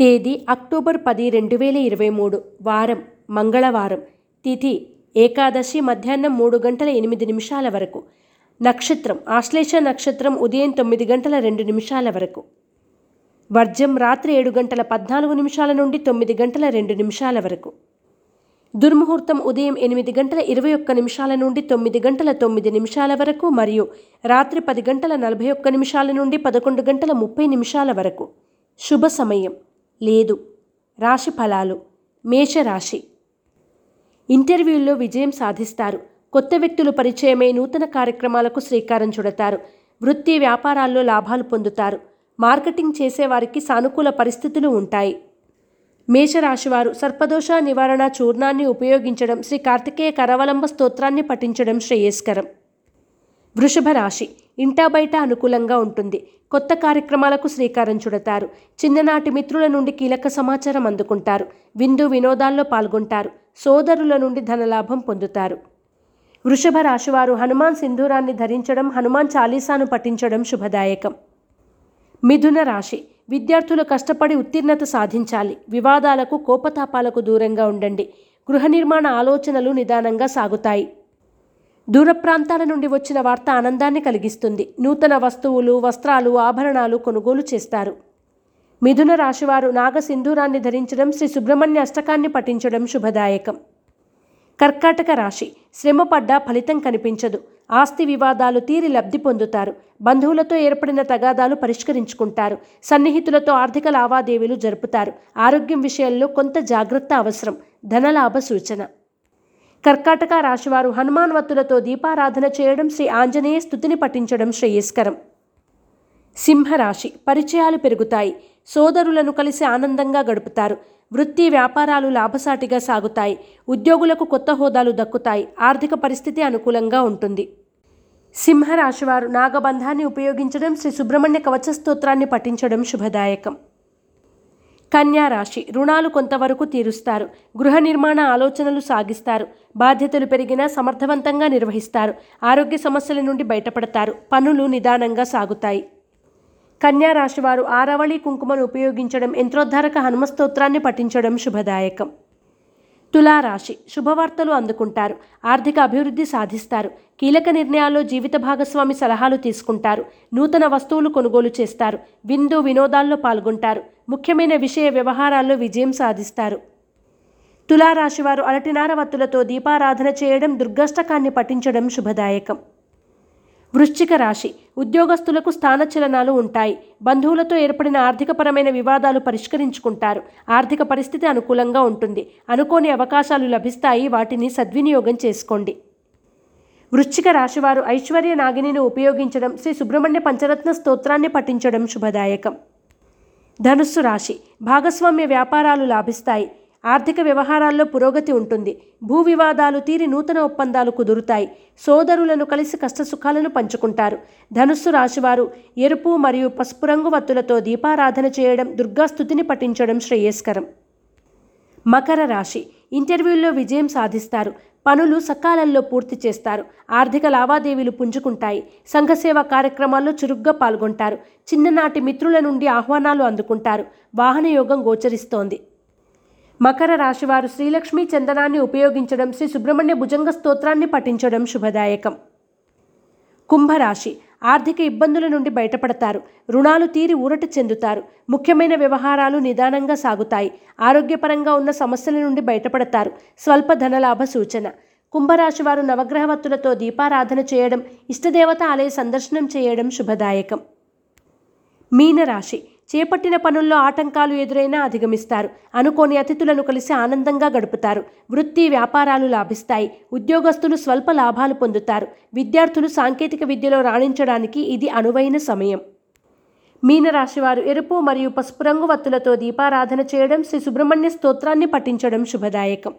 తేదీ అక్టోబర్ పది రెండు వేల ఇరవై మూడు. వారం మంగళవారం. తిథి ఏకాదశి మధ్యాహ్నం మూడు గంటల ఎనిమిది నిమిషాల వరకు. నక్షత్రం ఆశ్లేష నక్షత్రం ఉదయం తొమ్మిది గంటల రెండు నిమిషాల వరకు. వర్జం రాత్రి ఏడు గంటల పద్నాలుగు నిమిషాల నుండి తొమ్మిది గంటల రెండు నిమిషాల వరకు. దుర్ముహూర్తం ఉదయం ఎనిమిది గంటల ఇరవై ఒక్క నిమిషాల నుండి తొమ్మిది గంటల తొమ్మిది నిమిషాల వరకు మరియు రాత్రి పది గంటల నలభై ఒక్క నిమిషాల నుండి పదకొండు గంటల ముప్పై నిమిషాల వరకు. శుభ సమయం. లేదు. రాశి ఫలాలు. మేషరాశి. ఇంటర్వ్యూల్లో విజయం సాధిస్తారు. కొత్త వ్యక్తులు పరిచయమై నూతన కార్యక్రమాలకు శ్రీకారం చుడతారు. వృత్తి వ్యాపారాల్లో లాభాలు పొందుతారు. మార్కెటింగ్ చేసేవారికి సానుకూల పరిస్థితులు ఉంటాయి. మేషరాశివారు సర్పదోష నివారణ చూర్ణాన్ని ఉపయోగించడం శ్రీ కార్తికేయ కరవలంబ స్తోత్రాన్ని పఠించడం శ్రేయస్కరం. వృషభ రాశి ఇంటా బయట అనుకూలంగా ఉంటుంది. కొత్త కార్యక్రమాలకు శ్రీకారం చుడతారు. చిన్ననాటి మిత్రుల నుండి కీలక సమాచారం అందుకుంటారు. విందు వినోదాల్లో పాల్గొంటారు. సోదరుల నుండి ధనలాభం పొందుతారు. వృషభ రాశివారు హనుమాన్ సింధూరాన్ని ధరించడం హనుమాన్ చాలీసాను పఠించడం శుభదాయకం. మిథున రాశి. విద్యార్థులు కష్టపడి ఉత్తీర్ణత సాధించాలి. వివాదాలకు కోపతాపాలకు దూరంగా ఉండండి. గృహ నిర్మాణ ఆలోచనలు నిదానంగా సాగుతాయి. దూర ప్రాంతాల నుండి వచ్చిన వార్త ఆనందాన్ని కలిగిస్తుంది. నూతన వస్తువులు వస్త్రాలు ఆభరణాలు కొనుగోలు చేస్తారు. మిథున రాశివారు నాగ సింధూరాన్ని ధరించడం శ్రీ సుబ్రహ్మణ్య అష్టకాన్ని పఠించడం శుభదాయకం. కర్కాటక రాశి శ్రమ పడ్డా ఫలితం కనిపించదు. ఆస్తి వివాదాలు తీరి లబ్ధి పొందుతారు. బంధువులతో ఏర్పడిన తగాదాలు పరిష్కరించుకుంటారు. సన్నిహితులతో ఆర్థిక లావాదేవీలు జరుపుతారు. ఆరోగ్యం విషయంలో కొంత జాగ్రత్త అవసరం. ధనలాభ సూచన. కర్కాటక రాశివారు హనుమాన్ వత్తులతో దీపారాధన చేయడం శ్రీ ఆంజనేయ స్థుతిని పఠించడం శ్రేయస్కరం. సింహరాశి పరిచయాలు పెరుగుతాయి. సోదరులను కలిసి ఆనందంగా గడుపుతారు. వృత్తి వ్యాపారాలు లాభసాటిగా సాగుతాయి. ఉద్యోగులకు కొత్త హోదాలు దక్కుతాయి. ఆర్థిక పరిస్థితి అనుకూలంగా ఉంటుంది. సింహరాశివారు నాగబంధాన్ని ఉపయోగించడం శ్రీ సుబ్రహ్మణ్య కవచ స్తోత్రాన్ని పఠించడం శుభదాయకం. రాశి రుణాలు కొంతవరకు తీరుస్తారు. గృహ నిర్మాణ ఆలోచనలు సాగిస్తారు. బాధ్యతలు పెరిగినా సమర్థవంతంగా నిర్వహిస్తారు. ఆరోగ్య సమస్యల నుండి బయటపడతారు. పనులు నిదానంగా సాగుతాయి. కన్యా రాశివారు ఆరవళి కుంకుమను ఉపయోగించడం యంత్రోద్ధారక హనుమస్తోత్రాన్ని పఠించడం శుభదాయకం. తులారాశి శుభవార్తలు అందుకుంటారు. ఆర్థిక అభివృద్ధి సాధిస్తారు. కీలక నిర్ణయాల్లో జీవిత భాగస్వామి సలహాలు తీసుకుంటారు. నూతన వస్తువులు కొనుగోలు చేస్తారు. విందు వినోదాల్లో పాల్గొంటారు. ముఖ్యమైన విషయ వ్యవహారాల్లో విజయం సాధిస్తారు. తులారాశివారు అరటినార వత్తులతో దీపారాధన చేయడం దుర్గష్టకాన్ని పఠించడం శుభదాయకం. వృశ్చిక రాశి. ఉద్యోగస్తులకు స్థానచలనాలు ఉంటాయి. బంధువులతో ఏర్పడిన ఆర్థికపరమైన వివాదాలు పరిష్కరించుకుంటారు. ఆర్థిక పరిస్థితి అనుకూలంగా ఉంటుంది. అనుకోని అవకాశాలు లభిస్తాయి. వాటిని సద్వినియోగం చేసుకోండి. వృశ్చిక రాశివారు ఐశ్వర్య నాగినిని ఉపయోగించడం శ్రీ సుబ్రహ్మణ్య పంచరత్న స్తోత్రాన్ని పఠించడం శుభదాయకం. ధనుస్సు రాశి. భాగస్వామ్య వ్యాపారాలు లాభిస్తాయి. ఆర్థిక వ్యవహారాల్లో పురోగతి ఉంటుంది. భూ వివాదాలు తీరి నూతన ఒప్పందాలు కుదురుతాయి. సోదరులను కలిసి కష్టసుఖాలను పంచుకుంటారు. ధనుస్సు రాశివారు ఎరుపు మరియు పసుపు రంగు వత్తులతో దీపారాధన చేయడం దుర్గాస్థుతిని పఠించడం శ్రేయస్కరం. మకర రాశి. ఇంటర్వ్యూల్లో విజయం సాధిస్తారు. పనులు సకాలంలో పూర్తి చేస్తారు. ఆర్థిక లావాదేవీలు పుంజుకుంటాయి. సంఘసేవ కార్యక్రమాల్లో చురుగ్గా పాల్గొంటారు. చిన్ననాటి మిత్రుల నుండి ఆహ్వానాలు అందుకుంటారు. వాహన యోగం గోచరిస్తోంది. మకర రాశివారు శ్రీలక్ష్మి చందనాన్ని ఉపయోగించడం శ్రీ సుబ్రహ్మణ్య భుజంగ స్తోత్రాన్ని పఠించడం శుభదాయకం. కుంభరాశి ఆర్థిక ఇబ్బందుల నుండి బయటపడతారు రుణాలు తీరి ఊరట చెందుతారు ముఖ్యమైన వ్యవహారాలు నిదానంగా సాగుతాయి ఆరోగ్యపరంగా ఉన్న సమస్యల నుండి బయటపడతారు స్వల్ప ధనలాభ సూచన. కుంభరాశి వారు నవగ్రహవత్తులతో దీపారాధన చేయడం ఇష్టదేవత ఆలయ సందర్శనం చేయడం శుభదాయకం. మీనరాశి చేపట్టిన పనుల్లో ఆటంకాలు ఎదురైనా అధిగమిస్తారు. అనుకోని అతిథులను కలిసి ఆనందంగా గడుపుతారు. వృత్తి వ్యాపారాలు లాభిస్తాయి. ఉద్యోగస్తులు స్వల్ప లాభాలు పొందుతారు. విద్యార్థులు సాంకేతిక విద్యలో రాణించడానికి ఇది అనువైన సమయం. మీనరాశివారు ఎరుపు మరియు పసుపు రంగు వత్తులతో దీపారాధన చేయడం శ్రీ సుబ్రహ్మణ్య స్తోత్రాన్ని పఠించడం శుభదాయకం.